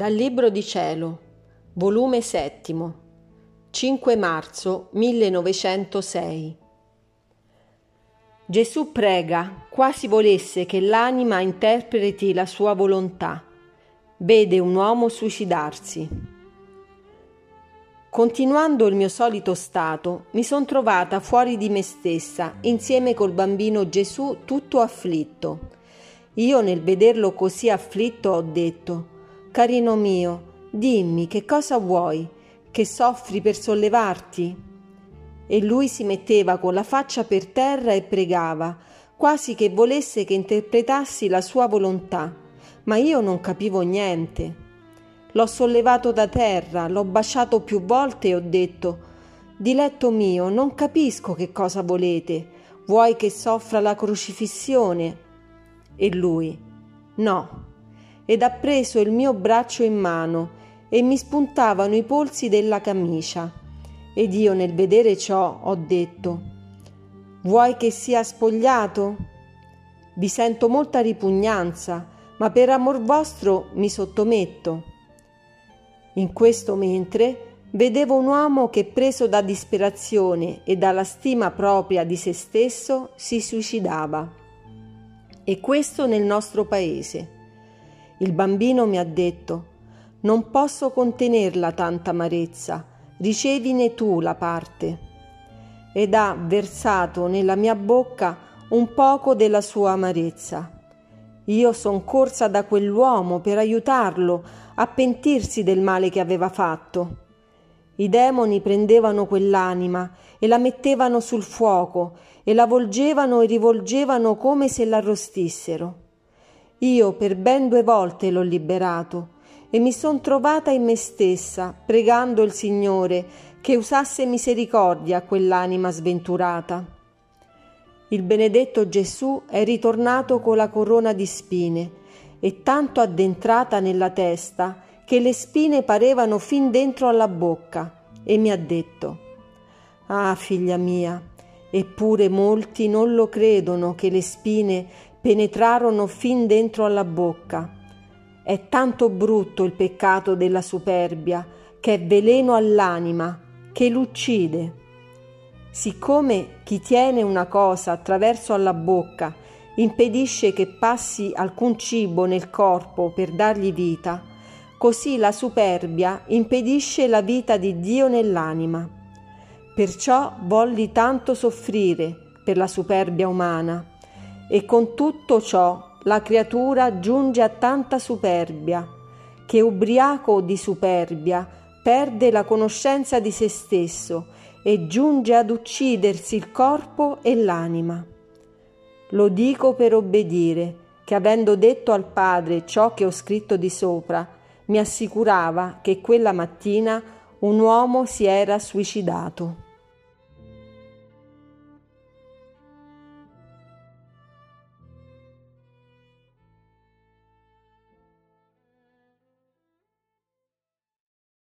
Dal Libro di Cielo, volume 7, 5 marzo 1906. Gesù prega, quasi volesse che l'anima interpreti la sua volontà. Vede un uomo suicidarsi. Continuando il mio solito stato, mi son trovata fuori di me stessa, insieme col bambino Gesù tutto afflitto. Io nel vederlo così afflitto ho detto Carino mio, dimmi che cosa vuoi, che soffri per sollevarti? E lui si metteva con la faccia per terra e pregava, quasi che volesse che interpretassi la sua volontà, ma io non capivo niente. L'ho sollevato da terra, l'ho baciato più volte e ho detto Diletto mio, non capisco che cosa volete. Vuoi che soffra la crocifissione? E lui No, ed ha preso il mio braccio in mano e mi spuntavano i polsi della camicia. Ed io nel vedere ciò ho detto Vuoi che sia spogliato? Vi sento molta ripugnanza, ma per amor vostro mi sottometto. In questo mentre vedevo un uomo che preso da disperazione e dalla stima propria di se stesso si suicidava. E questo nel nostro paese. Il bambino mi ha detto Non posso contenerla tanta amarezza, ricevine tu la parte. Ed ha versato nella mia bocca un poco della sua amarezza. Io son corsa da quell'uomo per aiutarlo a pentirsi del male che aveva fatto. I demoni prendevano quell'anima e la mettevano sul fuoco e la volgevano e rivolgevano come se l'arrostissero. Io per ben due volte l'ho liberato e mi son trovata in me stessa, pregando il Signore che usasse misericordia a quell'anima sventurata. Il benedetto Gesù è ritornato con la corona di spine e tanto addentrata nella testa che le spine parevano fin dentro alla bocca e mi ha detto Ah figlia mia, eppure molti non lo credono che le spine penetrarono fin dentro alla bocca. È tanto brutto il peccato della superbia, che è veleno all'anima, che l'uccide. Siccome chi tiene una cosa attraverso alla bocca impedisce che passi alcun cibo nel corpo per dargli vita, così la superbia impedisce la vita di Dio nell'anima. Perciò volli tanto soffrire per la superbia umana, e con tutto ciò la creatura giunge a tanta superbia che ubriaco di superbia perde la conoscenza di se stesso e giunge ad uccidersi il corpo e l'anima. Lo dico per obbedire, che avendo detto al Padre ciò che ho scritto di sopra, mi assicurava che quella mattina un uomo si era suicidato.